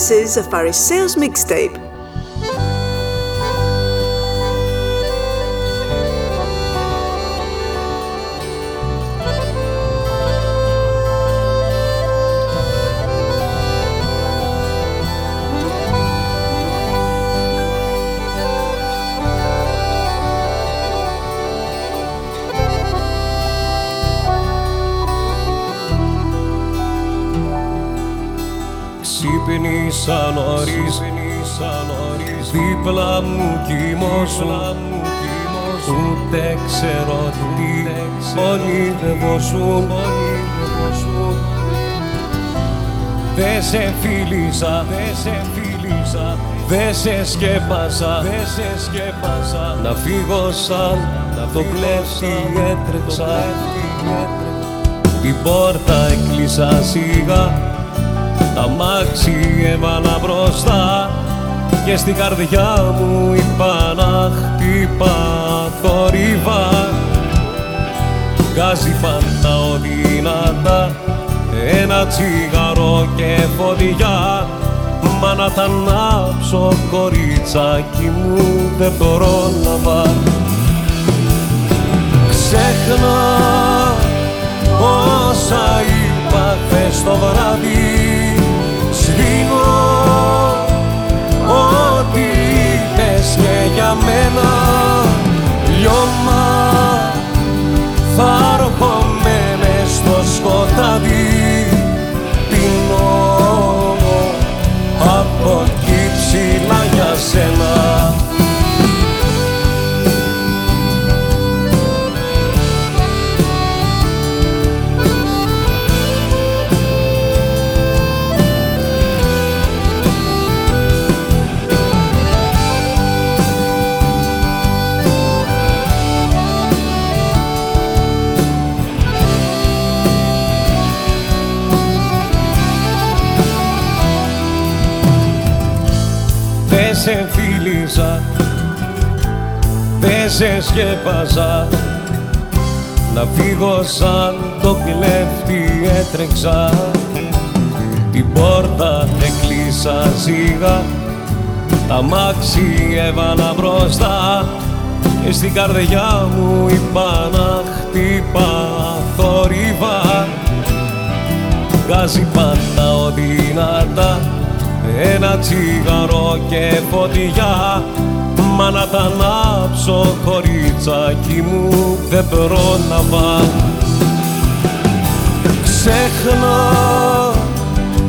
This is a Phariseos mixtape. Κοιμώσου Ούτε ξέρω τι ονειρευόσουν Δε σε φίλησα, δε σε φίλησα Δε σε σκέπασα, δε σε σκέπασα Να φύγω σαν το κλέφτη έτρεξα Την πόρτα έκλεισα σιγά. Τα μάξι έβαλα μπροστά και στην καρδιά μου είπα να χτύπα θορύβα Γκάζει πάντα δυνατά ένα τσιγαρό και φωτιά. Μα να τα ανάψω κοριτσάκι μου δεν πρόλαβα Ξέχνα όσα είπα χθες το βράδυ δεν σε σκέπαζα να φύγω σαν το κλέφτη έτρεξα. Την πόρτα έκλεισα σιγά τα μάξι έβαλα μπροστά. Και στην καρδιά μου είπα να χτύπα θόρυβα Βγάζει πάντα οδυνατά ένα τσιγαρό και φωτιά Μα να τα ανάψω κοριτσάκι μου δεν πρόλαβα Ξέχνα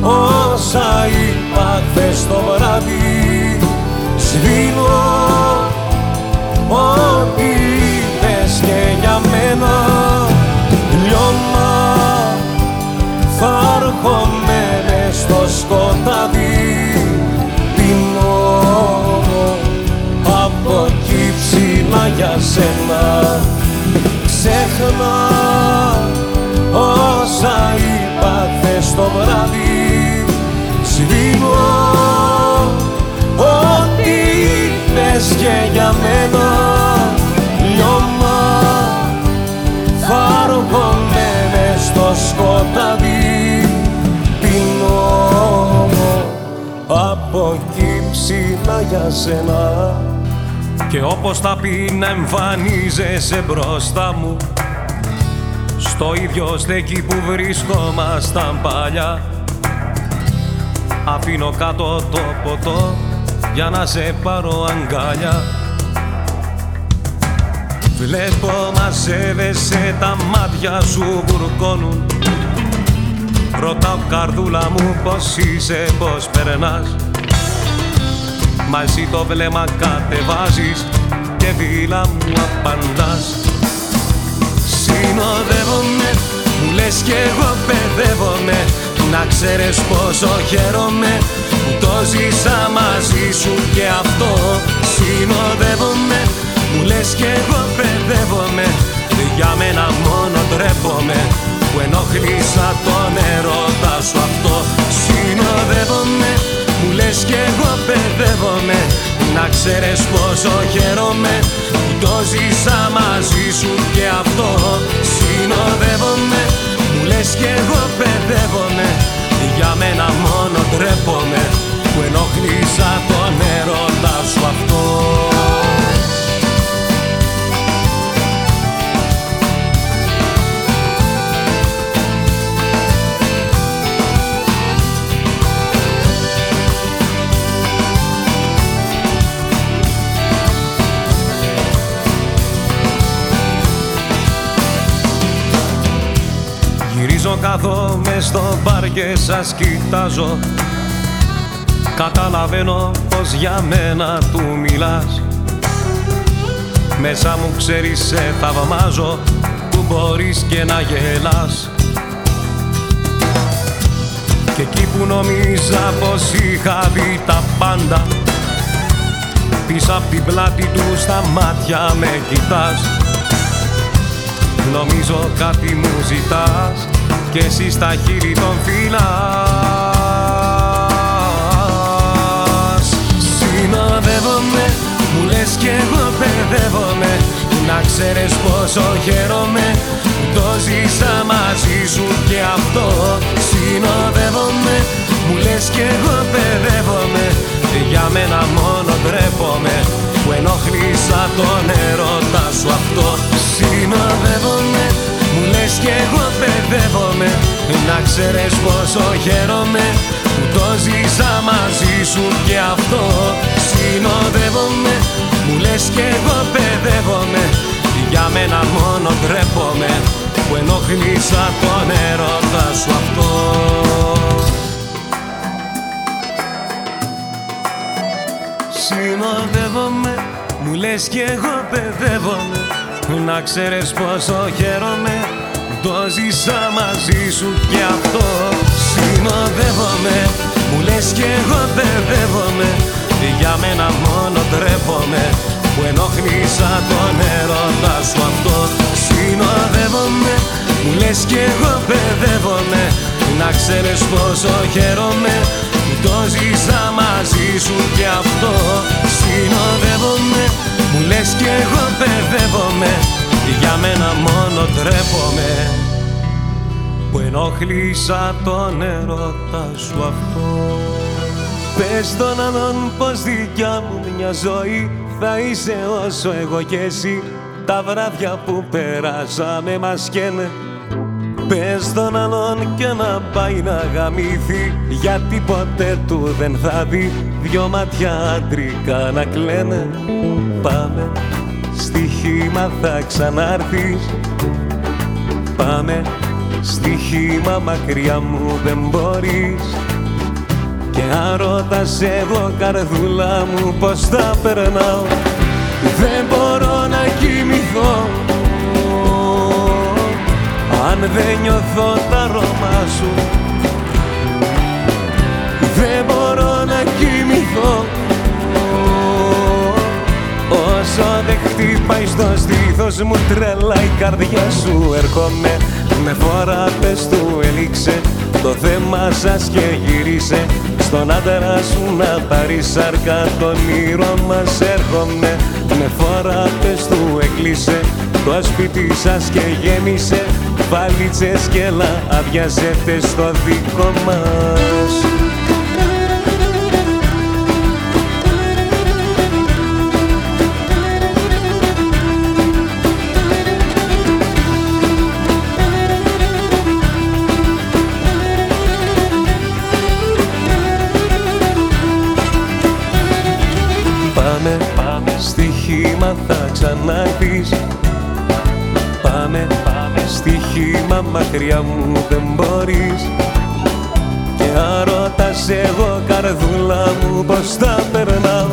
όσα είπα χθες το βράδυ. Σβήνω ό,τι είπες και για μένα. Λιώμα θα έρχομαι μες στο σκοτάδι ψηλά για σένα. Ξέχνα όσα είπα χθες το βράδυ. Σβήνω ό,τι είπες και για μένα. Λιώμα θα έρχομαι μες στο σκοτάδι. Πίνω από εκεί ψηλά για σένα και όπως τα πει να εμφανίζεσαι μπροστά μου στο ίδιο στέκι που βρισκόμασταν παλιά. Αφήνω κάτω το ποτό για να σε πάρω αγκάλια. Βλέπω μαζεύεσαι τα μάτια σου βουρκώνουν. Ρωτάω καρδούλα μου πως είσαι, πως περνάς Μαζί το βλέμμα κατεβάζεις και βίλα μου απαντάς. Συνοδεύομαι, μου λες κι εγώ παιδεύομαι Να ξέρεις πόσο χαίρομαι που το ζήσα μαζί σου και αυτό. Συνοδεύομαι, μου λες κι εγώ παιδεύομαι Για μένα μόνο ντρέπομαι που ενοχλήσα τον ερώτα σου αυτό. Συνοδεύομαι, μου λες κι εγώ μπερδεύομαι Να ξέρεις πόσο χαίρομαι. Που το ζήσα μαζί σου και αυτό συνοδεύομαι. Μου λες κι εγώ παιδεύομαι Για μένα μόνο τρέπομαι. Που ενοχλήσα τον έρωτα σου αυτό. Κάθομαι στο μπαρ και σας κοιτάζω. Καταλαβαίνω πως για μένα του μιλάς. Μέσα μου ξέρεις σε θαυμάζω που μπορείς και να γελάς. Και εκεί που νομίζα πως είχα δει τα πάντα Πίσω απ' την πλάτη του στα μάτια με κοιτάς. Νομίζω κάτι μου ζητάς και εσύ στα χείλη των φυλάς. Συνοδεύομαι, μου λες κι εγώ παιδεύομαι Να ξέρεις πόσο χαίρομαι. Το ζήσα μαζί σου και αυτό. Συνοδεύομαι, μου λες κι εγώ παιδεύομαι Για μένα μόνο ντρέπομαι. Που ενοχλήσα τον έρωτα σου αυτό. Συνοδεύομαι, μου λες κι εγώ παιδεύομαι Να ξέρεις πόσο χαίρομαι που το ζήσα μαζί σου και αυτό Συνοδεύομαι, μου λες κι εγώ παιδεύομαι Για μένα μόνο ντρέπομαι που ενοχλήσα τον έρωτα σου αυτό. Συνοδεύομαι, μου λες κι εγώ παιδεύομαι Να ξέρεις πόσο χαίρομαι το ζήσα μαζί σου και αυτό Συνοδεύομαι, μου λες κι εγώ παιδεύομαι Για μένα μόνο τρέπομαι που ενοχλήσα τον έρωτα σου αυτό Συνοδεύομαι, μου λες κι εγώ παιδεύομαι Να ξέρεις πόσο χαίρομαι. Το ζήσα μαζί σου και αυτό Συνοδεύομαι, μου λες κι εγώ παιδεύομαι Για μένα μόνο τρέπομαι. Που ενοχλήσα τον έρωτα σου αυτό. Πες τον άλλον πως δικιά μου μια ζωή θα είσαι όσο εγώ κι εσύ. Τα βράδια που περάσαμε μας καίνε Πες τον άλλον και να πάει να γαμήθει Γιατί ποτέ του δεν θα δει. Δυο μάτια άντρικα να κλαίνε. Πάμε στοιχήμα θα ξανάρθεις. Πάμε στοιχήμα μακριά μου δεν μπορείς. Και αν ρωτάς εγώ καρδούλα μου πως θα περνάω. Δεν μπορώ να κοιμηθώ. Αν δεν νιώθω τα αρώμα σου Δεν μπορώ να κοιμηθώ Όσο δεν χτυπάει στο στήθος μου τρελά η καρδιά σου. Έρχομαι με φορά πες του έληξε. Το θέμα σας και γύρισε. Στον άντρα σου να πάρει σάρκα το όνειρο μας. Έρχομαι με φορά πες του έκλεισε. Το σπίτι σας και γέμισε. Βαλίτσες και λαδιάζετε στο δικό μας θα ξανάρθεις. Πάμε, πάμε στοιχήμα μακριά μου δεν μπορείς. Και ρωτάς εγώ καρδούλα μου πως θα περνάω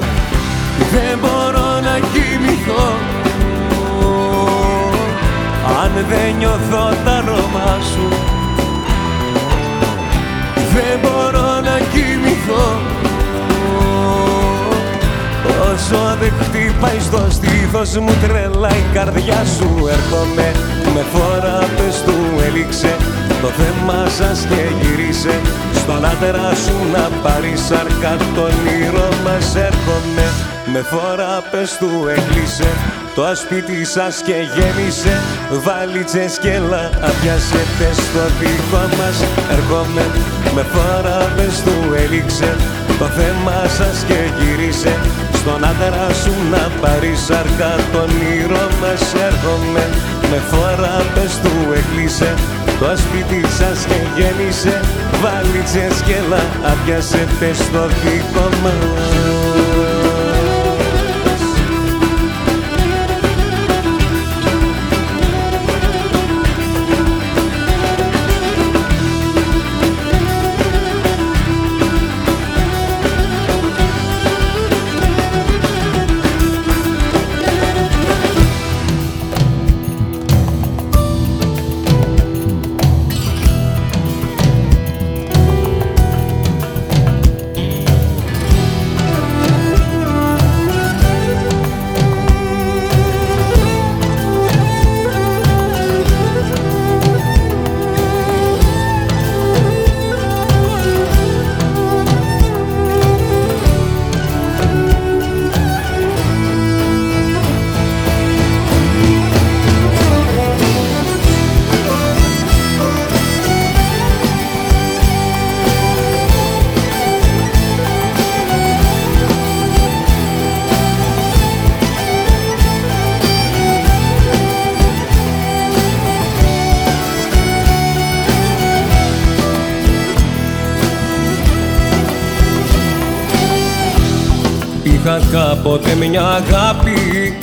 Δεν μπορώ να κοιμηθώ. Αν δεν νιώθω τα αρώμα σου Δεν μπορώ να κοιμηθώ Όσο δεν χτυπάει στο στήθος μου τρελά η καρδιά σου. Έρχομαι με φορά πες του έληξε. Το θέμα σας και γυρίσε στον άντρα σου να πάρεις σαρκά το όνειρο μας. Έρχομαι με φορά πες του έκλεισε. Το ασπίτι σας και γέμισε. Βάλιτσες και λαδιάσετε στο δικό μας. Έρχομαι με φορά πες του έληξε. Το θέμα σας και γύρισε στον άντρα σου να πάρεις σάρκα το όνειρο μας έρχομαι. Με φορά πες του έκλεισε. Το ασπίτι σας και γέννησε. Βαλίτσες και λαδιάσε πες στο δικό μας κάποτε μια αγάπη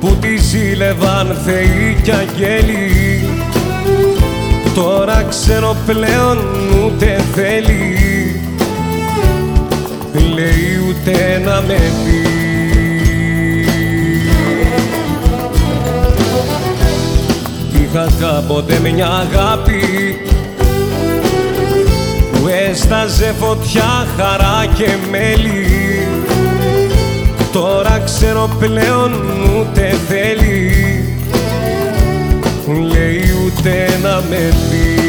που τη ζήλευαν θεοί κι αγγέλοι. Τώρα ξέρω πλέον ούτε θέλει λέει ούτε να με πει. Είχα κάποτε μια αγάπη έσταζε φωτιά, χαρά και μέλι Τώρα ξέρω πλέον ούτε θέλει. Λέει ούτε να με πει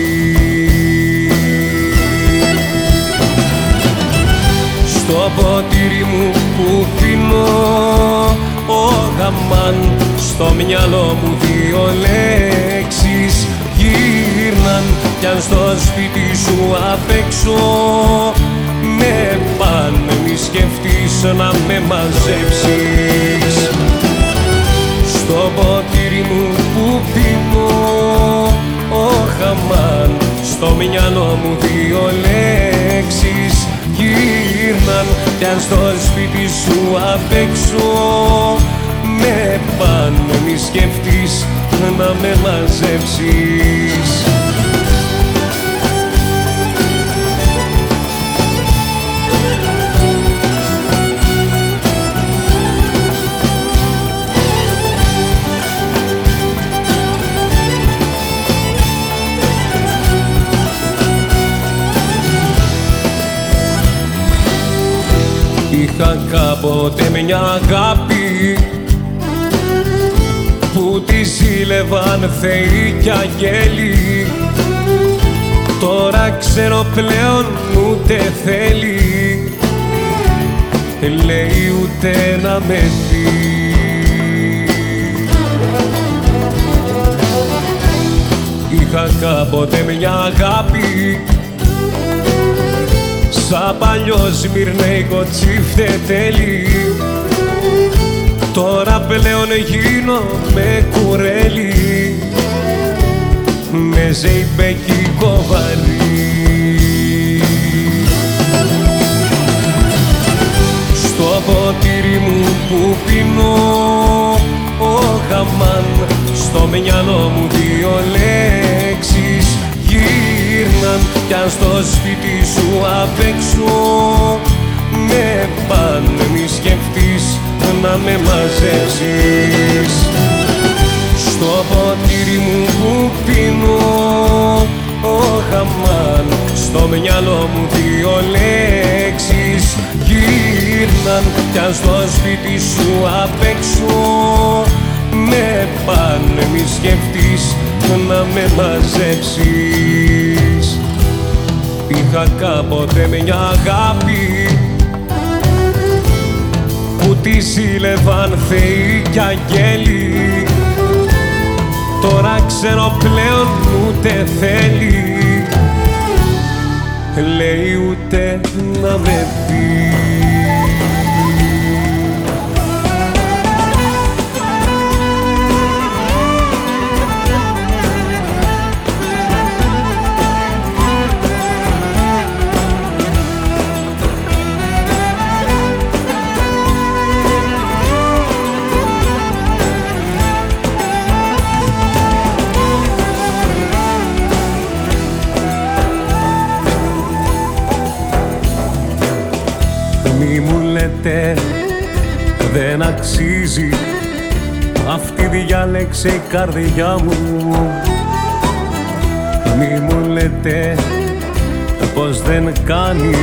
Στο ποτήρι μου που πίνω ο γαμάν στο μυαλό μου δύο λέξεις γύρναν κι αν στο σπίτι σου απ' έξω με πάνε μη σκεφτείς να με μαζέψεις. Στο ποτήρι μου που πίνω ο χαμάν στο μυαλό μου δύο λέξεις γύρναν κι αν στο σπίτι σου απ' έξω με πάνε μη σκεφτείς να με μαζέψεις μια αγάπη που τη ζήλευαν θεοί κι αγγέλοι. Τώρα ξέρω πλέον ούτε θέλει λέει ούτε να με δει. Είχα κάποτε μια αγάπη Σαν παλιό σμυρνέικο τσίφτε τέλει Τώρα πλέον με κουρέλι Με ζεϊμπέκικο βαρύ Στο ποτήρι μου που πίνω ο χαμάν Στο μυαλό μου δύο λέξεις γύρναν. Κι αν στο σπίτι σου απ' έξω με πάνε μη σκεφτείς να με μαζέψεις. Στο ποτήρι μου που πίνω ο χαμάν στο μυαλό μου δύο λέξεις. Γύρναν κι αν στο σπίτι σου απ' έξω με πάνε μη σκεφτείς να με μαζέψεις. Είχα κάποτε μια αγάπη τη ζήλευαν θεοί κι αγγέλοι Τώρα ξέρω πλέον ούτε θέλει. Λέει ούτε να με πει δεν αξίζει αυτή διάλεξε η καρδιά μου. Μη μου λέτε πως δεν κάνει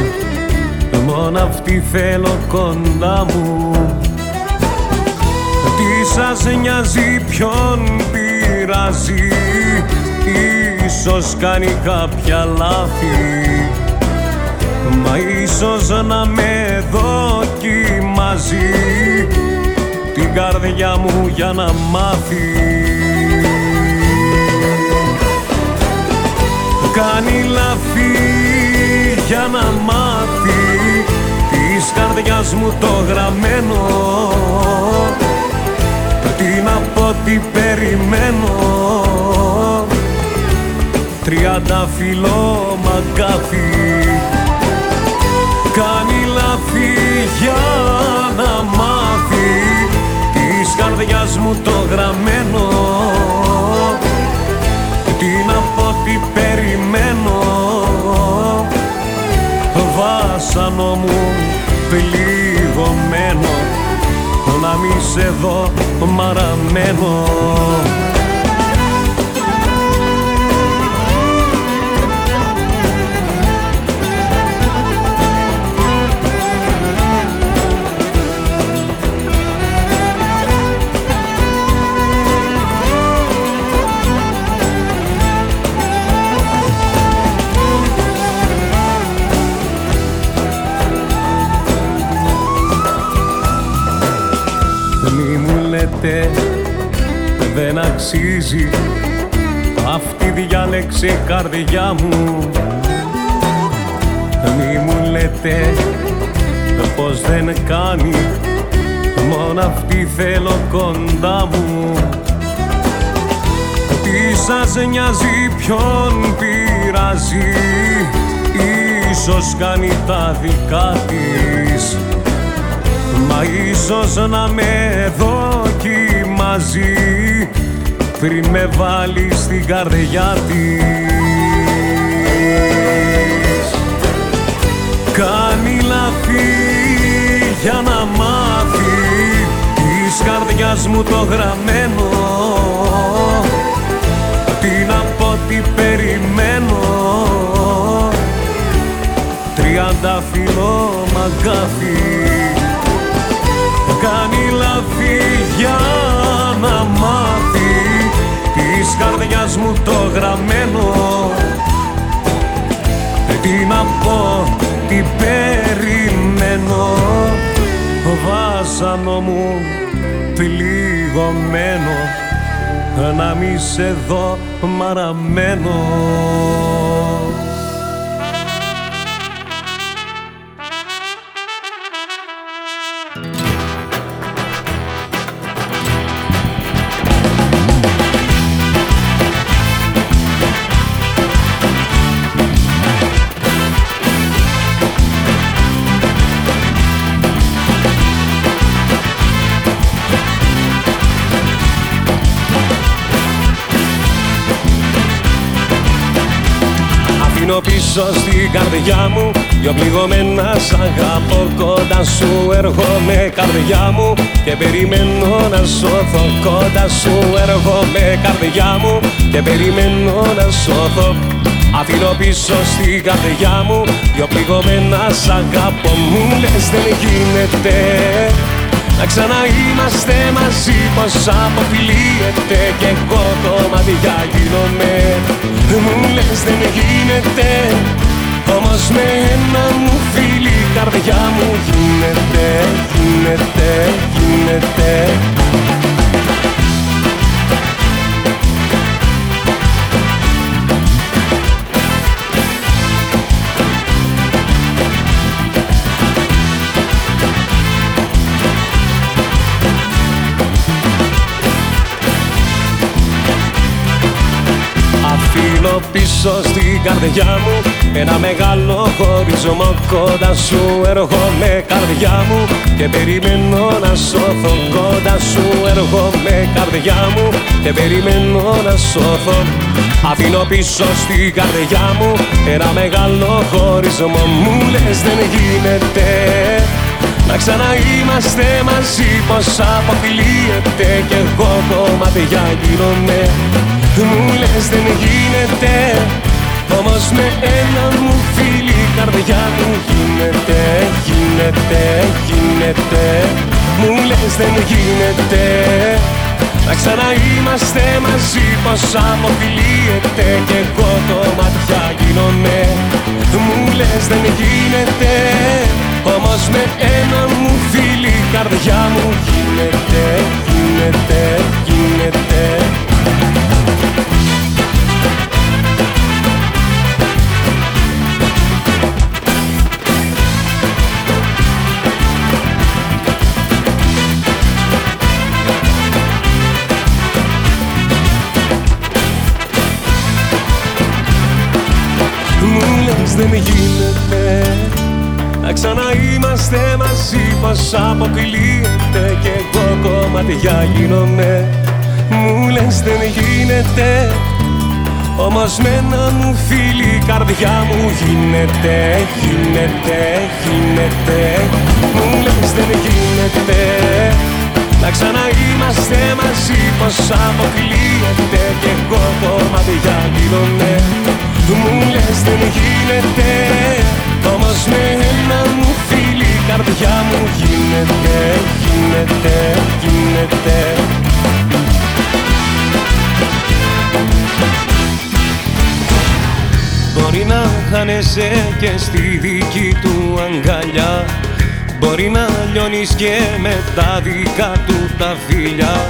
μόνο αυτή θέλω κοντά μου. Τι σας νοιάζει ποιον πειράζει ίσως κάνει κάποια λάθη Μα ίσως να με δοκιμάζει την καρδιά μου για να μάθει. Κάνει λαφή για να μάθει της καρδιάς μου το γραμμένο. Τι να πω τι περιμένω. Τριάντα φιλό μαγκάθι κάνει λάθη λαφή για να μάθει. Της καρδιάς μου το γραμμένο. Τι να πω τι περιμένω. Βάσανο μου πληγωμένο. Να μη σε δω μαραμένο δεν αξίζει αυτή διάλεξε η καρδιά μου. Μη μου λέτε πως δεν κάνει. Μόνο αυτή θέλω κοντά μου. Τι σας νοιάζει ποιον πειράζει. Ίσως κάνει τα δικά της. Μα ίσως να με δοκιμάζει πριν με βάλει στην καρδιά της. Κάνει λαφή για να μάθει. Της καρδιάς μου το γραμμένο. Τι να πω τι περιμένω. Τριάντα φιλό μαγκάθι κάνει λαφή για καρδιάς μου το γραμμένο. Τι να πω, τι περιμένω. Βάσανο μου πληγωμένο να μη σε δω μαραμένο πίσω στην καρδιά μου Δυο πληγωμένα σ' αγαπώ κοντά σου έρχομαι καρδιά μου Και περιμένω να σώθω κοντά σου έρχομαι καρδιά μου Και περιμένω να σώθω. Αφήνω πίσω στην καρδιά μου Δυο πληγωμένα σ' αγαπώ μου λες δεν γίνεται. Να ξαναείμαστε μαζί πως αποφυλίεται Κι εγώ το μάτια γίνομαι Μου λες δεν γίνεται. Όμως με ένα μου φίλη καρδιά μου γίνεται Γίνεται, γίνεται. πίσω καρδιά μου. Ένα μεγάλο χωρισμό κοντά σου έρχομαι καρδιά μου. Και περιμένω να σώθω κοντά σου έρχομαι καρδιά μου. Και περιμένω να σώθω. Αφήνω πίσω στην καρδιά μου Ένα μεγάλο χωρισμό. Μου λες δεν γίνεται να ξαναείμαστε μαζί πως αποφυλίεται Κι εγώ κομμάτια γίνομαι Μου λες δεν γίνεται Όμως με ένα μου φίλη καρδιά μου γίνεται Γίνεται, γίνεται. Μου λες δεν γίνεται. Να ξαναείμαστε μαζί πως αποφυλίεται Κι εγώ το ματιά γίνομαι. Μου λες δεν γίνεται. Όμως με ένα μου φίλη καρδιά μου γίνεται, γίνεται, γίνεται δεν γίνεται Να ξαναείμαστε μαζί πως αποκλείεται. Κι εγώ κομμάτια γίνομαι. Μου λες δεν γίνεται. Όμως με ένα μου φίλη η καρδιά μου γίνεται, γίνεται, γίνεται. Μου λες δεν γίνεται. Να ξαναείμαστε μαζί πως αποκλείεται. Κι εγώ κομμάτια γίνομαι Μου λες δεν γίνεται Όμως με ένα μου φίλη η καρδιά μου γίνεται, γίνεται, γίνεται Μπορεί να χάνεσαι και στη δική του αγκαλιά Μπορεί να λιώνεις και με τα δικά του τα φίλια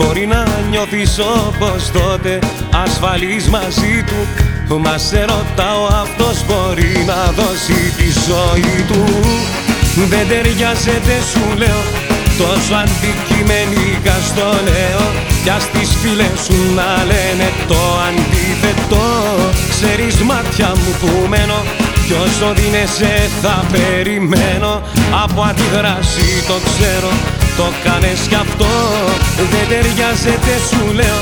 Μπορεί να νιώθεις όπως τότε ασφαλής μαζί του. Μας σε ρωτάω αυτός μπορεί να δώσει τη ζωή του. Δεν ταιριάζεται σου λέω τόσο αντικειμενικά στο λέω. Κι ας τις φίλες σου να λένε το αντίθετο. Ξέρεις μάτια μου που μένω κι όσο δίνεσαι θα περιμένω. Από αντιδράση το ξέρω Το κάνες κι αυτό. Δεν ταιριάζεται σου λέω.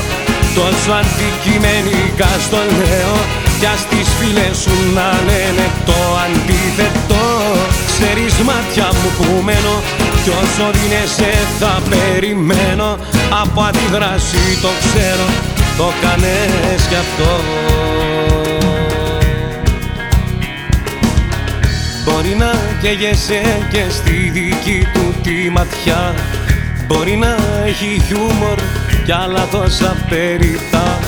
Τόσο αντικειμενικά στο λέω. Κι ας τις φίλες σου να λένε το αντίθετο. Ξέρεις μάτια μου που μένω. Κι όσο δίνεσαι θα περιμένω. Από αντιδράση το ξέρω. Το κάνες κι αυτό. Μπορεί να καίγεσαι και στη δική του τη ματιά. Μπορεί να έχει χιούμορ κι άλλα τόσα περιτά.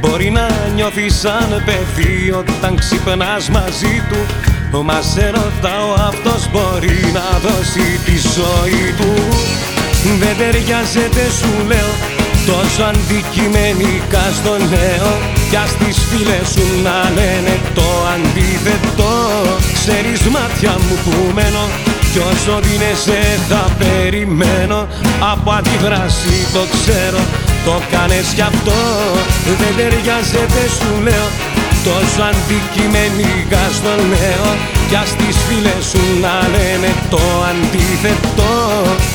Μπορεί να νιώθει σαν παιδί όταν ξυπνάς μαζί του. Μα σε ρωτάω αυτός μπορεί να δώσει τη ζωή του. Δεν ταιριάζεται σου λέω τόσο αντικειμενικά στο λέω Κι ας τις φίλες σου να λένε το αντίθετο. Ξέρεις μάτια μου που μένω κι όσο δίνεσαι θα περιμένω Από αντιδράση το ξέρω. Το κάνες κι αυτό Δεν ταιριάζεται σου λέω. Τόσο αντικειμενικά στο λέω. Κι ας τις φίλες σου να λένε το αντίθετο.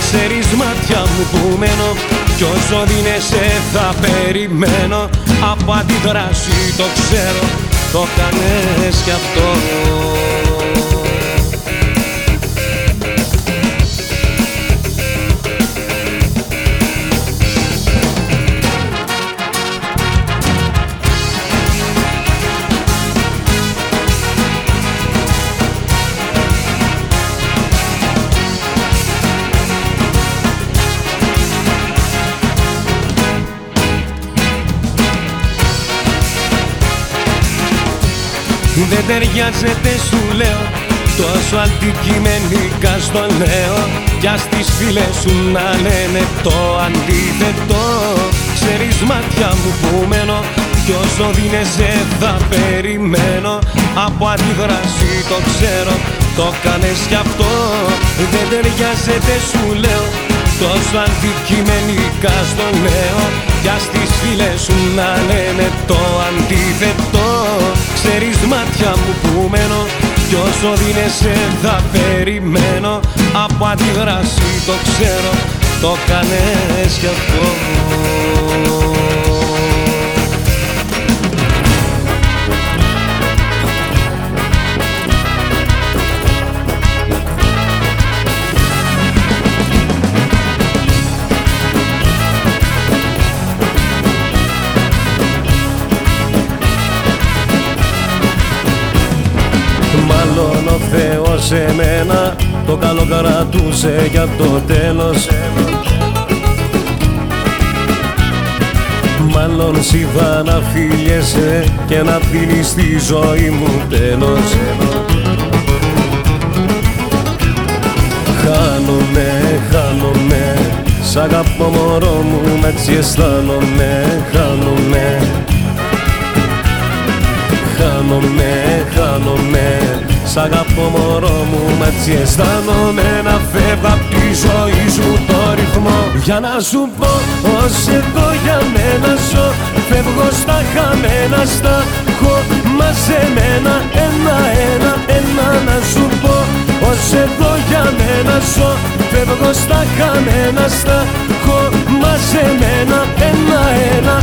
Ξέρεις μάτια μου που μένω Κι όσο δίνεσαι θα περιμένω. Από αντιδράση το ξέρω. Το κάνες κι αυτό Δεν ταιριάζεται σου λέω. Τόσο αντικειμενικά στο λέω. Κι ας τις φίλες σου να λένε το αντίθετο. Ξέρεις μάτια μου που μένω Κι όσο δίνεσαι θα περιμένω. Από αντιδράση το ξέρω Το κάνες κι αυτό. Δεν ταιριάζεται σου λέω. Τόσο αντικειμενικά στο λέω. Κι ας τις φίλες σου να λένε το αντίθετο Ξέρεις μάτια μου που μένω. Κι όσο δίνεσαι θα περιμένω. Από αντιδράση το ξέρω. Το κάνες κι αυτό Θεός εμένα το καλό κρατούσε για το τέλος. Μάλλον σιβά να φίλιεσαι και να δίνεις τη ζωή μου τέλος. Χάνομαι, χάνομαι Σ' αγαπώ μωρό μου, με έτσι αισθάνομαι. Χάνομαι Χάνομαι, χάνομαι Σ' αγαπώ μωρό μου, μα έτσι αισθάνομαι Να φεύγω απ' τη ζωή σου το ρυθμό. Για να σου πω πως εδώ για μένα ζω Φεύγω στα χαμένα, στα έχω μαζεμένα. Ένα, ένα, ένα να σου πω Ως εδώ για μένα ζω Φεύγω στα χαμένα Στα έχω μαζεμένα. Ένα-ένα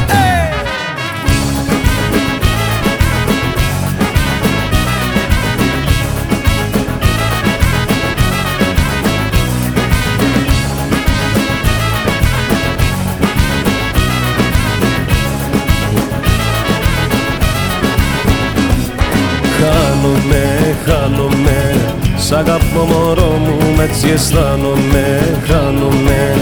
Χάνομαι, χάνομαι Σ' αγαπώ μωρό μου, έτσι αισθάνομαι. Χάνομαι.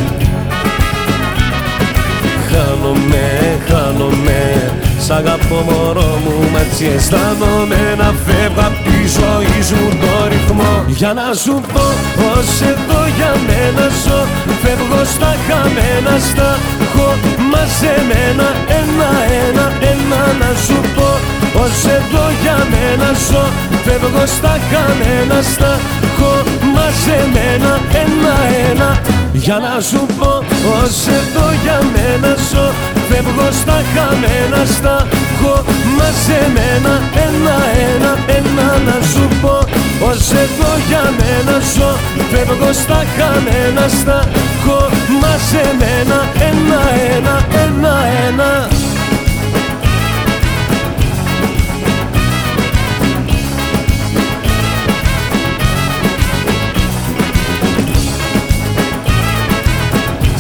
Χάνομαι, χάνομαι. Σ' αγαπώ μωρό μου, έτσι αισθάνομαι. Να φεύγω απ' τη ζωή σου το ρυθμό. Για να σου πω πως εδώ για μένα ζω. Φεύγω στα χαμένα, στα έχω μαζεμένα Ένα-ένα, ένα να σου πω πως εδώ για μένα ζω Φεύγω στα χαμένα, στα έχω μαζεμένα Ένα-ένα, για να σου πω πως εδώ για μένα ζω Φεύγω στα χαμένα, στα έχω μαζεμένα Ένα-ένα, ένα να σου πω. Πως εδώ για μένα ζω Φεύγω στα χαμένα, στα έχω μαζεμένα Ένα-ένα, ένα-ένα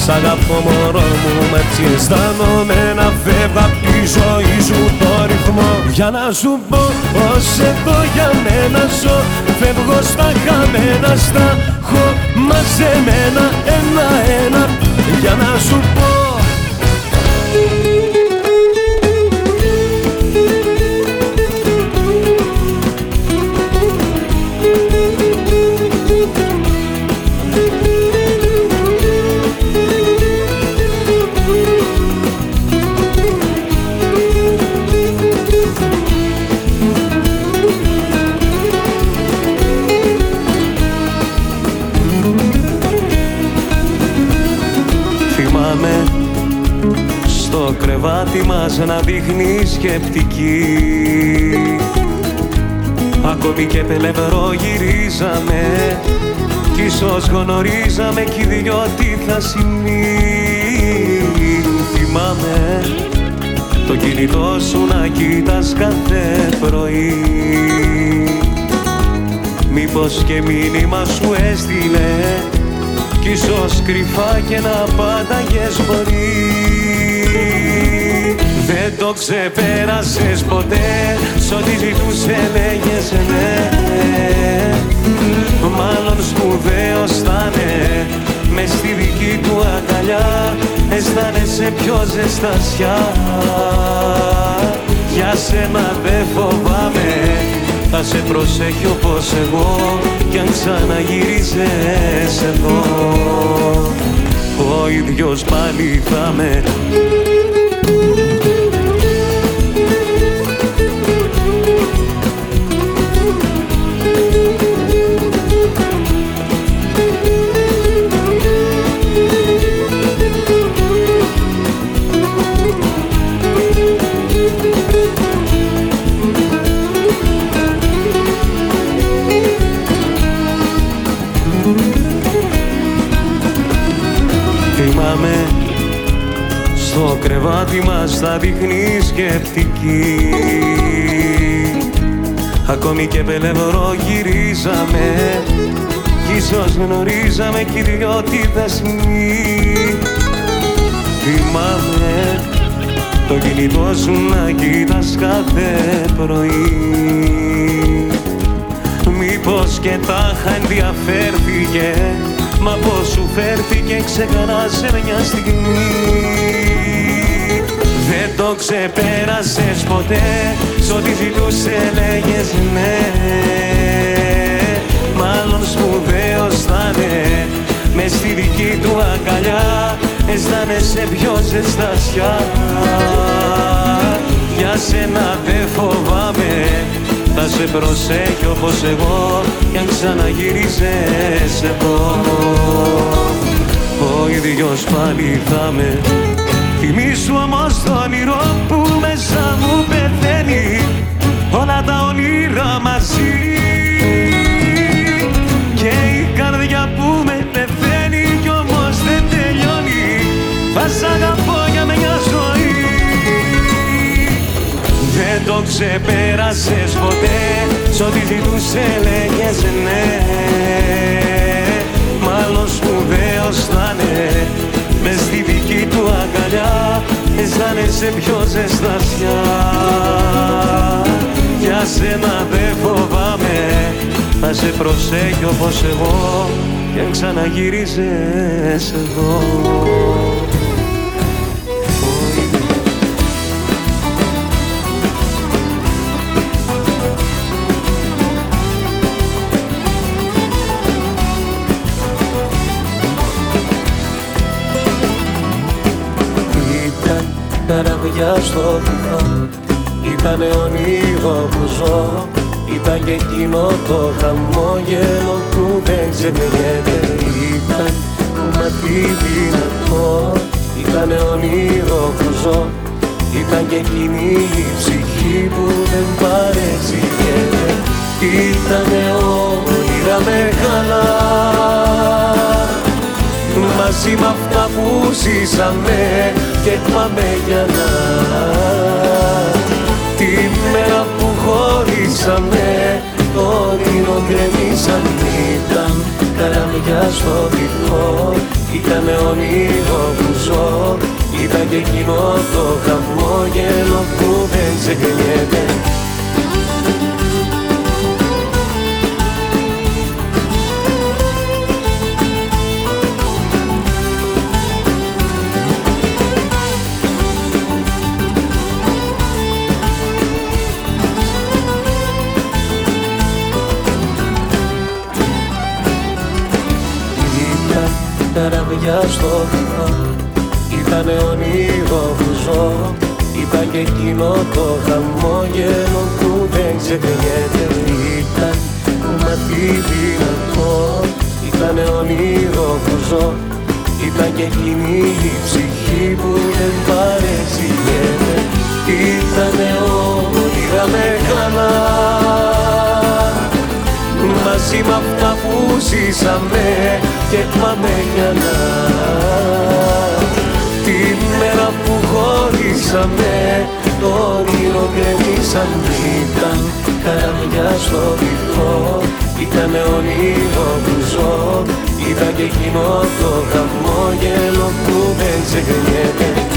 Σ' αγαπώ μωρό μου, έτσι αισθάνομαι να φεύγω απ' τη ζωή σου το ρυθμό. Για να σου πω πως εδώ για μένα ζω. Φεύγω στα χαμένα, στα έχω μαζεμένα ένα-ένα. Για να σου πω κρεβάτι μας να δείχνει σκεπτική. Ακόμη και πελευρό γυρίζαμε κι ίσως γνωρίζαμε κι οι δυο τι θα συμβεί. Θυμάμαι το κινητό σου να κοίτας κάθε πρωί. Μήπως και μήνυμα σου έστειλε κι ίσως κρυφά και να πάνταγες μπορεί δεν το ξεπέρασες ποτέ. Σ' ό,τι ζητούσε λέγες ναι. Μάλλον σπουδαίος θα Μες στη δική του αγκαλιά Αισθάνεσαι πιο ζεστασιά. Για σένα δεν φοβάμαι. Θα σε προσέχει όπως εγώ. Κι αν ξαναγυρίζεις εδώ. Ο ίδιος πάλι θα με κρεβάτι μας θα δείχνεις σκεπτική. Ακόμη και πελευρό γυρίζαμε κι ίσως γνωρίζαμε κι οι δυο τι θα συμβεί Θυμάμαι το κινητό σου να κοίτας κάθε πρωί. Μήπως και τάχα ενδιαφέρθηκε Μα πώς σου φέρθηκε ξεχαράσαι μια στιγμή. Δεν το ξεπέρασες ποτέ Σ' ό,τι ζητούσε λέγες ναι. Μάλλον σπουδαίος θα είναι Μες στη δική του αγκαλιά Αισθάνεσαι πιο ζεστασιά. Για σένα δεν φοβάμαι θα σε προσέχει όπως εγώ κι αν ξαναγυρίζες εδώ. Ο ίδιος πάλι θα με Θυμήσου όμως το όνειρο που μέσα μου πεθαίνει Όλα τα όνειρα μαζί. Και η καρδιά που με πεθαίνει κι όμως δεν τελειώνει. Θα σ' αγαπώ το ξεπέρασες ποτέ. Σ' ό,τι ζητούσε έλεγες ναι. Μάλλον σπουδαίος θα είναι. Μες στη δική του αγκαλιά αισθάνεσαι πιο ζεστασιά. Για σένα δεν φοβάμαι. Θα σε προσέχει όπως εγώ Και ξαναγυρίζεις εδώ καραβιά στο βυθό Ήτανε όνειρο που ζω. Ήταν και εκείνο το χαμόγελο που δεν ξεχνιέται Ήταν κομμάτι δυνατό Ήτανε όνειρο που ζω. Ήταν και εκείνη η ψυχή που δεν παρεξηγέται Ήτανε όνειρα μεγάλα. Μαζί με αυτά που ζήσαμε και πάμε για να Τη μέρα που χωρίσαμε το όνειρο γκρεμίσαν. Ήταν καραμιά στο δικό Ήτανε όνειρο που ζω. Ήταν και εκείνο το χαμόγελο που δεν ξεχνιέται καραβιά στο βυθό Ήτανε όνειρος που ζω. Ήταν και εκείνο το χαμόγελο που δεν ξεχνιέται Ήταν κομμάτι δυνατό Ήτανε όνειρος που ζω. Ήταν και εκείνη η ψυχή που δεν παρεξηγέται Ήτανε όνειρα μεγάλα μαζί με αυτά που ζήσαμε και πάμε για να. Τη μέρα που χωρίσαμε το όνειρο γκρεμίσαν ήταν καραμιά στο βυθό ήταν όνειρο που ζω. Είδα και εκείνο το χαμόγελο που δεν ξεχνιέται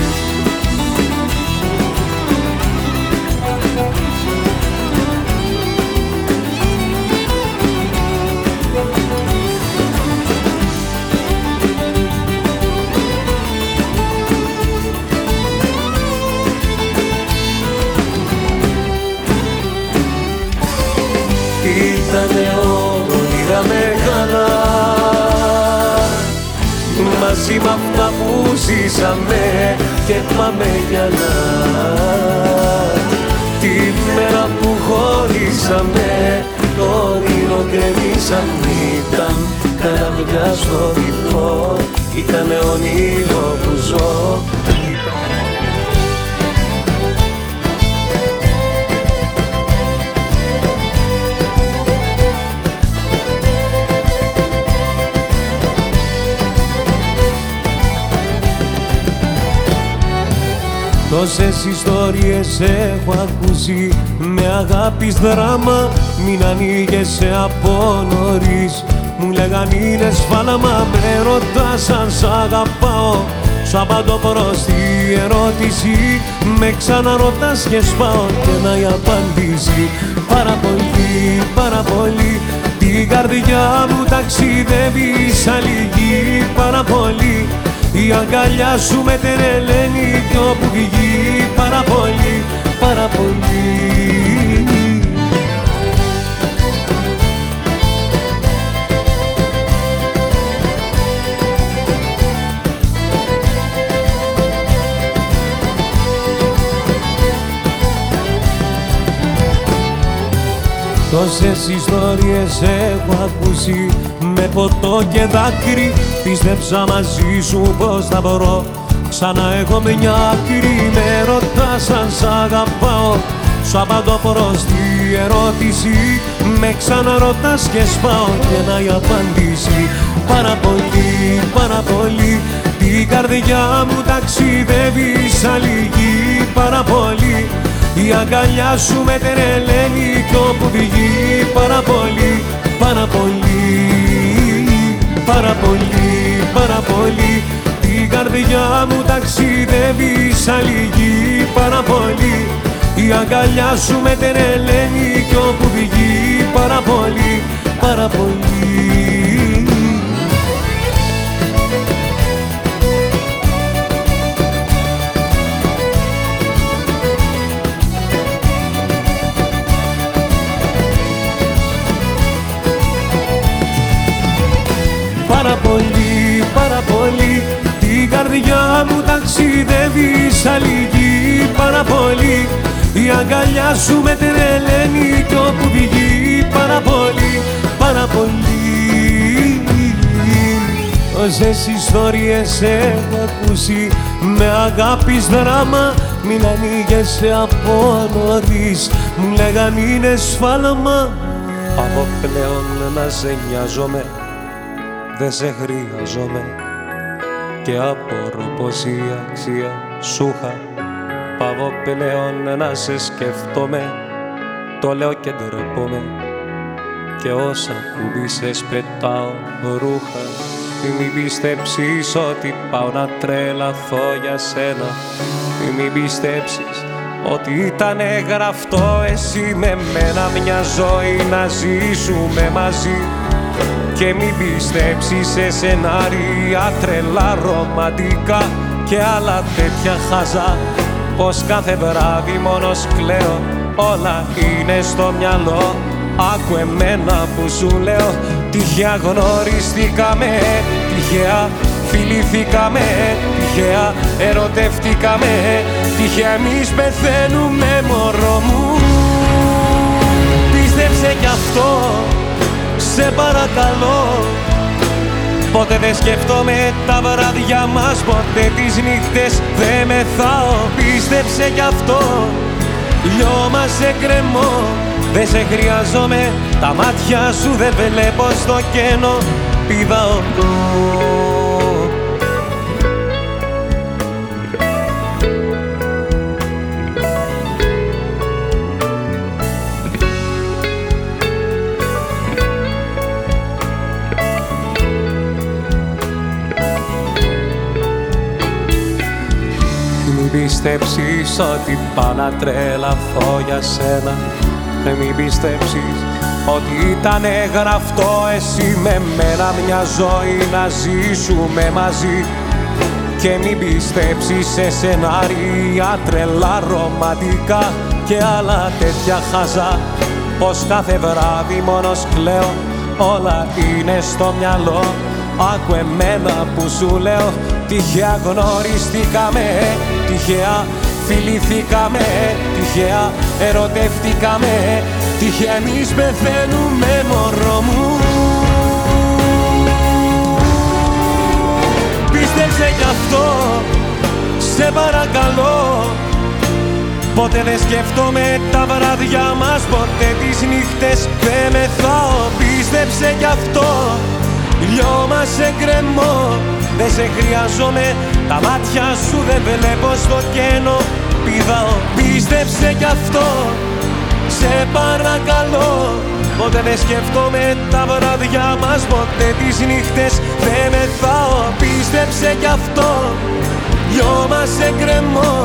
ήτανε όνειρα μεγάλα μαζί με αυτά που ζήσαμε και πάμε για να. Τη μέρα που χωρίσαμε το όνειρο γκρεμίσαν ήταν καραβιά στο βυθό ήτανε όνειρο που ζω Τόσες ιστορίες έχω ακούσει. Με αγάπης δράμα Μην ανοίγεσαι από νωρίς. Μου λέγαν είναι σφάλαμα με ρωτάς αν σ' αγαπάω Σου απαντώ προς τη ερώτηση Με ξαναρωτάς και σπάω και να η απάντηση Πάρα πολύ, πάρα πολύ Την καρδιά μου ταξιδεύει σαν λίγη πάρα πολύ η αγκαλιά σου με τρελαίνει κι όπου βγει πάρα πολύ, πάρα πολύ. Τόσες ιστορίες έχω ακούσει με ποτό και δάκρυ. Πίστεψα μαζί σου πως θα μπορώ. Ξανά έχω μια άκρη Με ρωτάς αν σ' αγαπάω. Σου απαντώ προς τη ερώτηση. Με ξαναρωτάς και σπάω Και να η απάντηση. Πάρα πολύ, πάρα πολύ. Την καρδιά μου ταξιδεύει σαν λίγη πάρα πολύ. Η αγκαλιά σου με τρελαίνει κι όπου βγει. Πάρα πολύ, πάρα πολύ, πάρα πολύ, πάρα πολύ. Την καρδιά μου ταξιδεύει σαν λυγή πάρα πολύ. Η αγκαλιά σου με τρελαίνει κι όπου βγει πάρα πολύ, πάρα πολύ πολύ, πάρα πολύ την καρδιά μου ταξιδεύει σαν λυγή. Πάρα πολύ η αγκαλιά σου με τρελαίνει κι όπου βγει. Πάρα πολύ, πάρα πολύ Όσες ιστορίες έχω ακούσει με αγάπης δράμα μην ανοίγεσαι από νωρίς. Μου λέγαν είναι σφάλμα Πάω πλέον να σε νοιάζομαι δεν σε χρειαζόμαι. Και απορώ πως η αξία σου είχα. Πάω πλέον να σε σκεφτόμαι το λέω και ντρεπόμαι και όσα κουμπίσες πετάω ρούχα. Μην πιστέψεις ότι πάω να τρελαθώ για σένα. Μην πιστέψεις ότι ήταν γραφτό. Εσύ με μένα μια ζωή να ζήσουμε μαζί και μην πιστέψεις σε σενάρια τρελά ρομαντικά και άλλα τέτοια χαζά. Πως κάθε βράδυ μόνος κλαίω όλα είναι στο μυαλό. Άκου εμένα που σου λέω τυχαία γνωριστήκαμε τυχαία φιληθήκαμε τυχαία ερωτευτήκαμε τυχαία εμείς πεθαίνουμε μωρό μου. Πίστεψε κι αυτό σε παρακαλώ Ποτέ δεν σκεφτόμαι τα βράδια μας Ποτέ τις νύχτες δεν μεθάω. Πίστεψε κι αυτό Λιώμα σε κρεμό Δεν σε χρειαζόμαι Τα μάτια σου δεν βλέπω στο κενό. Πηδάω πιστέψεις ότι πάω να τρελαθώ για σένα. Δεν μην πιστέψεις ότι ήταν γραφτό εσύ με μένα μια ζωή να ζήσουμε μαζί. Και μην πιστέψεις σε σενάρια τρελά ρομαντικά και άλλα τέτοια χαζά. Πως κάθε βράδυ μόνος κλαίω όλα είναι στο μυαλό. Άκου εμένα που σου λέω Τυχαία γνωριστήκαμε Τυχαία φιληθήκαμε Τυχαία ερωτευτήκαμε Τυχαία εμείς πεθαίνουμε μωρό μου. Πίστεψε κι αυτό Σε παρακαλώ. Ποτέ δεν σκέφτομαι τα βράδια μας Ποτέ τις νύχτες δεν μεθάω. Πίστεψε κι αυτό Λιώμα σε κρεμό Δεν σε χρειάζομαι. Τα μάτια σου δεν βλέπω στο κένο Πηδάω Πίστεψε κι αυτό. Σε παρακαλώ Ποτέ δεν σκεφτόμαι τα βράδια μας Ποτέ τις νύχτες δεν μεθάω. Πίστεψε κι αυτό. Λιώμα σε κρεμό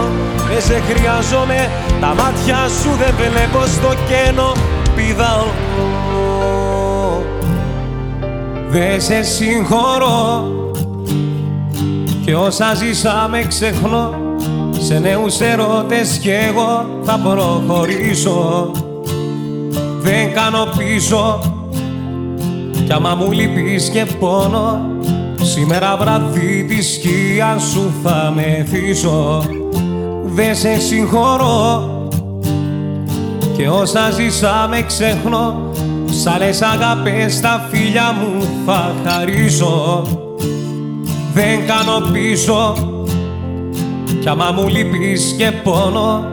Δεν σε χρειάζομαι. Τα μάτια σου δεν βλέπω στο κένο Πηδάω Δε σε συγχωρώ. Και όσα ζήσαμε ξεχνώ σε νέους ερώτες κι εγώ θα προχωρήσω. Δεν κάνω πίσω. Κι άμα μου λυπείς και πόνο Σήμερα βραδύ τη σκία σου θα μεθύσω Δε σε συγχωρώ. Και όσα ζήσαμε ξεχνώ Σ' άλλες αγάπες τα φίλια μου θα χαρίσω Δεν κάνω πίσω. Κι άμα μου λείπεις και πόνο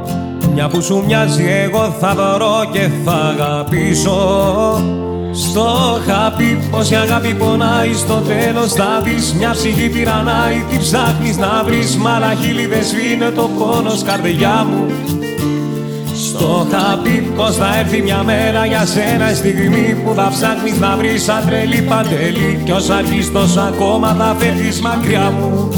Μια που σου μοιάζει εγώ θα βρω και θα αγαπήσω. Στο χάπι πως η αγάπη πονάει στο τέλος θα δεις μια ψυχή τυραννάει. Τι ψάχνεις να βρεις μα χείλη δεν σβήνε το πόνος καρδιά μου Στο χαπί πως θα έρθει μια μέρα για σένα στιγμή που θα ψάχνεις να βρεις σαν τρελή παντελή. Κι ως αρχίστος ακόμα θα φεύγεις μακριά μου.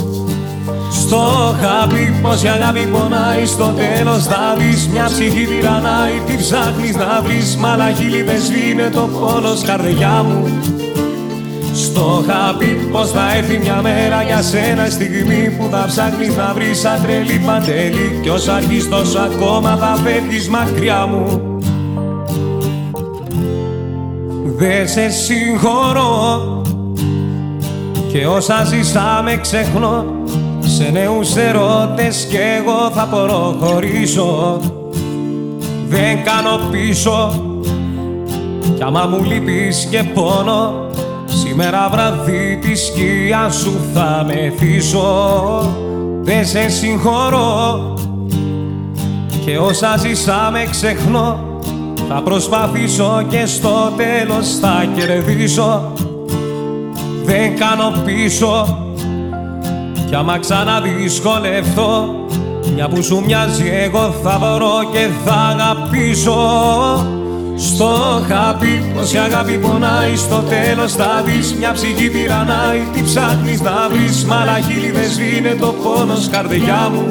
Στο χαπί πως η αγάπη πονάει στο τέλος θα δεις μια ψυχή τυραννάει. Τι ψάχνεις να βρεις μαλαχίλι δεν σβήνε το πόνος καρδιά μου στο χαπί πως θα έρθει μια μέρα για σένα στιγμή που θα ψάχνεις να βρεις σαν τρελή παντέλη κι ως αρχίστος ακόμα θα φεύγεις μακριά μου. Δε σε συγχωρώ και όσα ζήσαμε ξεχνώ σε νέους ερώτες κι εγώ θα προχωρήσω. Δεν κάνω πίσω κι άμα μου λείπεις και πόνο Σήμερα βραδύ τη σκιά σου θα μεθύσω Δεν σε συγχωρώ. Και όσα ζήσαμε ξεχνώ Θα προσπαθήσω και στο τέλος θα κερδίσω. Δεν κάνω πίσω. Κι άμα ξαναδυσκολευτώ Μια που σου μοιάζει εγώ θα βρω και θα αγαπήσω Στο χαπί πως η αγάπη πονάει Στο τέλος θα δεις μια ψυχή τυραννάει Τι ψάχνεις να βρεις Μα χείλη δεν σβήνε το πόνος καρδιά μου.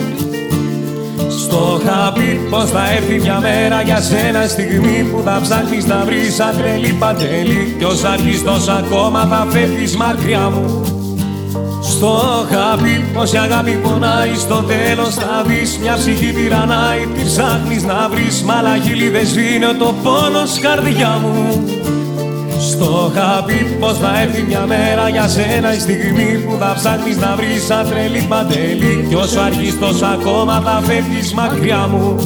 Στο χαπί πως θα έρθει μια μέρα για σένα στιγμή που θα ψάχνεις να βρεις σαν τρελή παντέλη κι ως αρχιστός ακόμα θα φεύγεις μακριά μου στο χαπί πως η αγάπη πονάει στο τέλος θα δεις μια ψυχή τυραννάει Τι ψάχνεις να βρεις μαλαγίλι δεν σβήνει το πόνος καρδιά μου. Στο χαπί πως θα έρθει μια μέρα για σένα η στιγμή που θα ψάχνεις να βρεις σαν τρελή παντέλη κι όσο αργείς τόσο ακόμα θα φεύγεις μακριά μου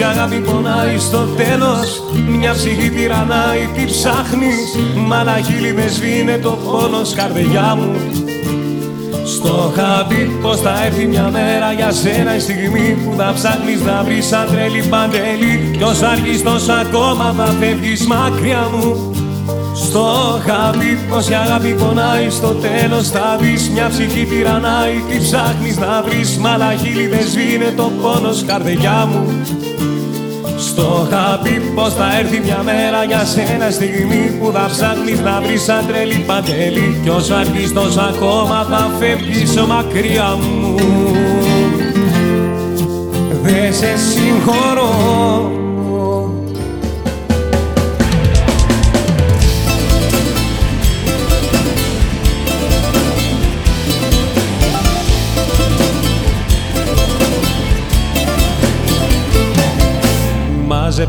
η αγάπη πονάει στο τέλος. Μια ψυχή τυραννάει τι ψάχνεις; Μα να χείλη με σβήνε το πόνος καρδιά μου. Στο χαπί πως θα έρθει μια μέρα για σένα η στιγμή που θα ψάχνεις να βρεις σαν τρέλη παντέλη κι ως αρχιστός ακόμα θα φεύγεις μακριά μου. Στο χαπί πως η αγάπη πονάει στο τέλος θα δεις μια ψυχή τυραννάει. Τι ψάχνεις να βρεις; Μαλαχίλι δεν σβήνε το πόνος καρδιά μου στο χαπί πως θα έρθει μια μέρα για σένα στιγμή που θα ψάχνεις να βρεις σαν τρελή παντέλη κι όσο αρχίστος ακόμα θα φεύγεις μακριά μου. Δε σε συγχωρώ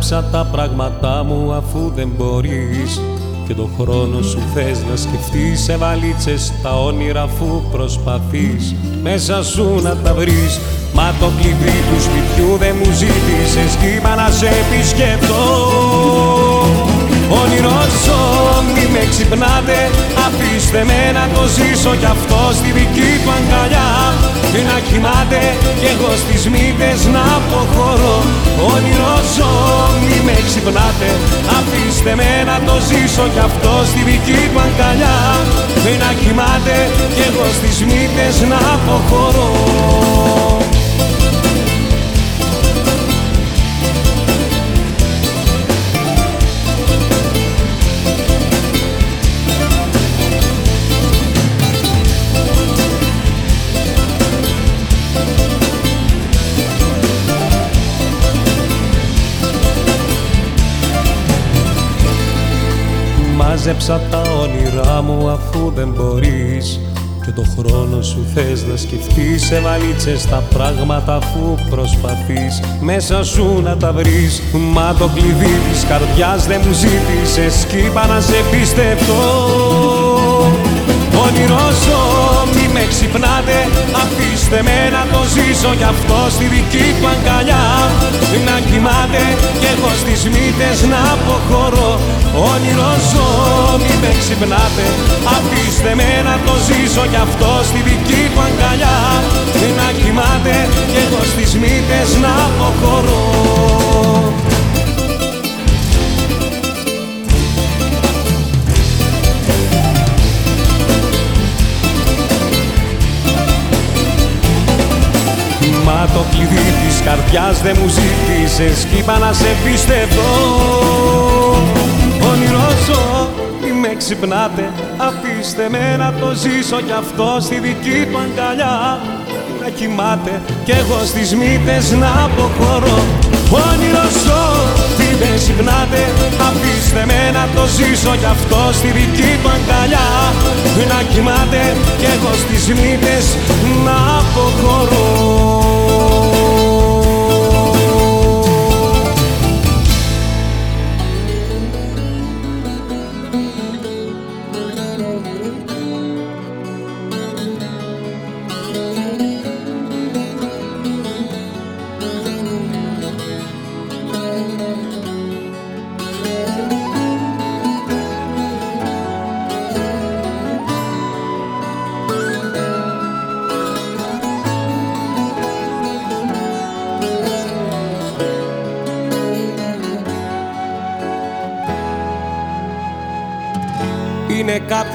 Μάζεψα τα πράγματά μου αφού δεν μπορείς. Και το χρόνο σου θες να σκεφτείς Σε βαλίτσες τα όνειρα αφού προσπαθείς. Μέσα σου να τα βρεις Μα το κλειδί του σπιτιού δεν μου ζήτησες. Κι είπα να σε επισκεφτώ Όνειρο ζω, μη με ξυπνάτε. Αφήστε με να το ζήσω κι αυτό στη δική του αγκαλιά Να κοιμάται κι εγώ στις μύτες να αποχωρώ. Όνειρο ζω, μη με ξυπνάτε. Αφήστε με να το ζήσω κι αυτό στη δική του αγκαλιά. Να κοιμάται κι εγώ στις μύτες να αποχωρώ Μάζεψα τα όνειρά μου αφού δεν μπορείς. Και το χρόνο σου θες να σκεφτείς Σε βαλίτσες τα πράγματα αφού προσπαθείς. Μέσα σου να τα βρεις Μα το κλειδί της καρδιάς δεν μου ζήτησες. Κι είπα να σε πιστευτώ Όνειρο ζω, μη με ξυπνάτε Αφήστε Αφήστε με να το ζήσω κι αυτό στη δική του αγκαλιά. Να κοιμάται κι εγώ στις μύτες να αποχωρώ. Όνειρο ζω μη με ξυπνάτε Αφήστε με να το ζήσω κι αυτό στη δική του αγκαλιά. Να κοιμάται κι εγώ στις μύτες να αποχωρώ Μα το κλειδί της καρδιάς δεν μου ζήτησες. Κι είπα να σε πιστεύω Όνειρο ζω, μη με ξυπνάτε. Αφήστε με να το ζήσω κι αυτό στη δική του αγκαλιά. Να κοιμάται κι εγώ στις μύτες να αποχωρώ. Όνειρο ζω, μη με ξυπνάτε. Αφήστε με να το ζήσω κι αυτό στη δική του αγκαλιά. Να κοιμάται κι εγώ στις μύτες να αποχωρώ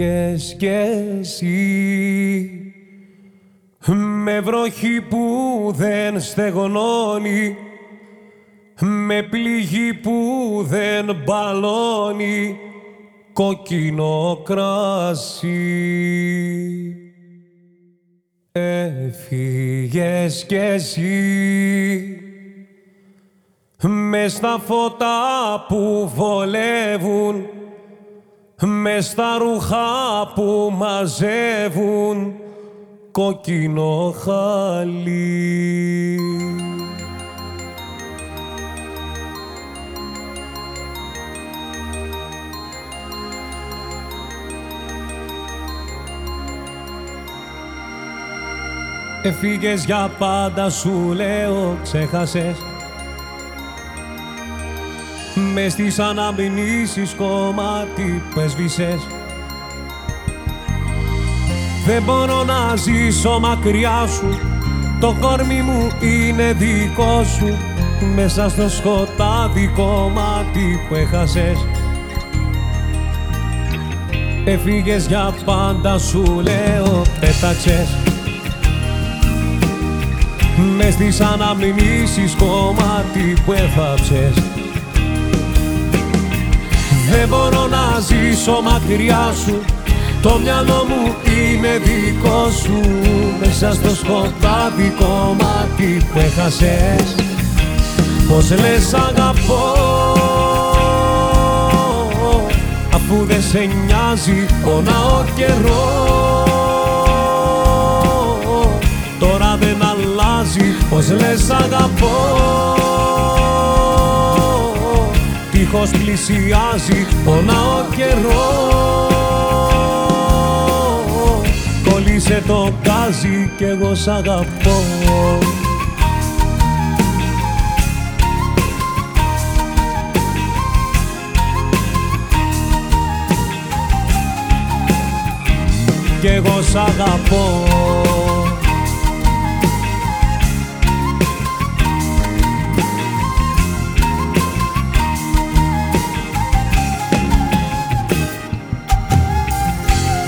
Έφυγες κι εσύ με βροχή που δεν στεγνώνει με πληγή που δεν μπαλώνει κόκκινο κράσι. Έφυγες κι εσύ με στα φώτα που βολεύουν με στα ρούχα που μαζεύουν κόκκινο χαλί. Εφήγες για πάντα σου λέω ξέχασες με στις αναμνήσεις κομμάτι που έσβησες Δεν μπορώ να ζήσω μακριά σου. Το κόρμι μου είναι δικό σου. Μέσα στο σκοτάδι κομμάτι που έχασες. Έφυγες για πάντα σου λέω πέταξες. Μες στις αναμνήσεις κομμάτι που έφαψες δεν μπορώ να ζήσω μακριά σου. Το μυαλό μου είναι δικό σου. Μέσα στο σκοτάδι κομμάτι που έχασες Πώς λες αγαπώ. Αφού δεν σε νοιάζει πονάω καιρό. Τώρα δεν αλλάζει. Πώς λες αγαπώ δίχως πλησιάζει πονάω καιρός. Κολλήσε το γκάζι κι εγώ σ' αγαπώ. Κι εγώ σ' αγαπώ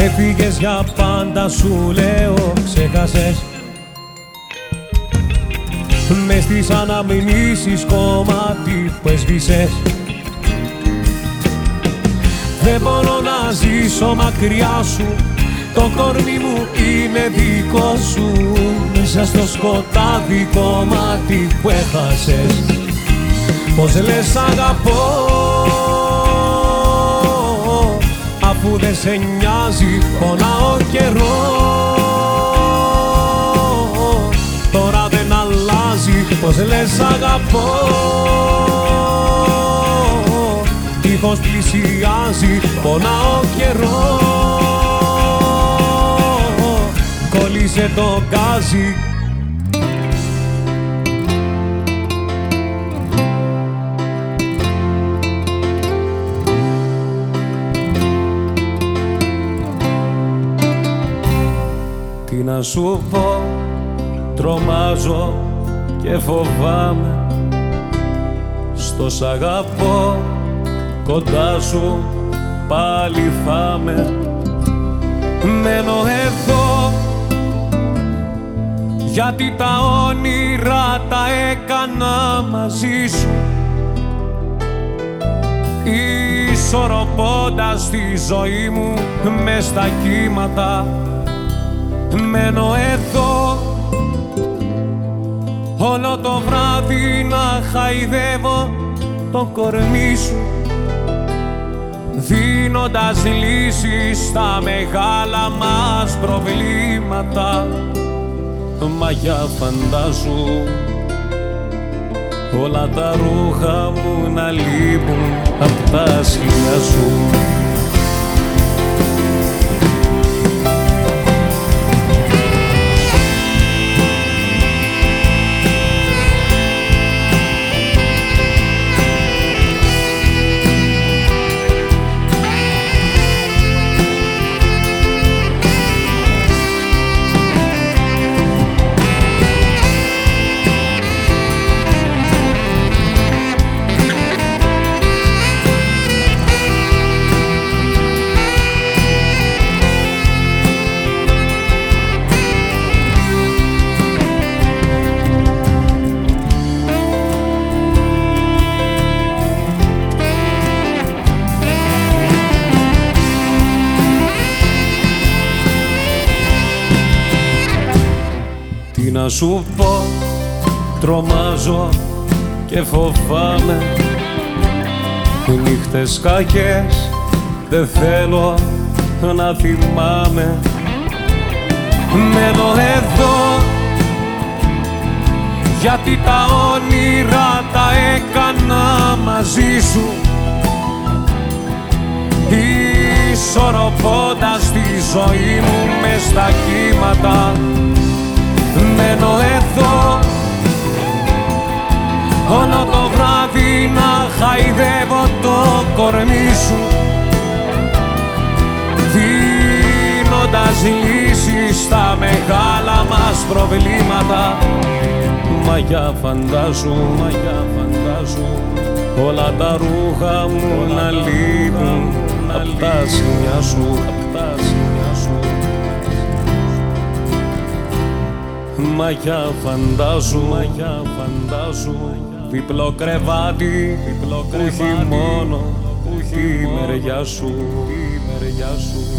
Έφυγες για πάντα σου λέω ξέχασες με στις αναμνήσεις κομμάτι που έσβησες. Δεν μπορώ να ζήσω μακριά σου. Το κορμί μου είναι δικό σου. Μέσα στο σκοτάδι κομμάτι που έχασες. Πώς λες αγαπώ Αφού δεν σε νοιάζει πονάω καιρό. Τώρα δεν αλλάζει πως λες αγαπώ. Τείχος πλησιάζει πονάω καιρό. Κόλλησε το γκάζι να σου πω τρομάζω και φοβάμαι. Στο σ' αγαπώ κοντά σου πάλι φάμε μένω εδώ γιατί τα όνειρα τα έκανα μαζί σου. Ισορροπώντας τη ζωή μου μες στα κύματα μένω εδώ όλο το βράδυ να χαϊδεύω το κορμί σου δίνοντας λύσεις στα μεγάλα μας προβλήματα. Μα για φαντάζου όλα τα ρούχα μου να λείπουν απ' τα σου να σου πω, τρομάζω και φοβάμαι. Νύχτες κακές δεν θέλω να θυμάμαι. Μένω εδώ γιατί τα όνειρα τα έκανα μαζί σου. Ισορροπώντας τη ζωή μου μες στα κύματα Μένω εδώ. Όλο το βράδυ να χαϊδεύω το κορμί σου. Δίνοντας λύσεις στα μεγάλα μας προβλήματα. Μαγιά φαντάζου, μαγιά φαντάζου όλα τα ρούχα μου να λείπουν απ' τα σημεία σου, Μαγιά φαντάζου, μαγιά φαντάζου διπλό κρεβάτι, διπλό κρεβάτι που έχει μόνο η μεριά σου, η μεριά σου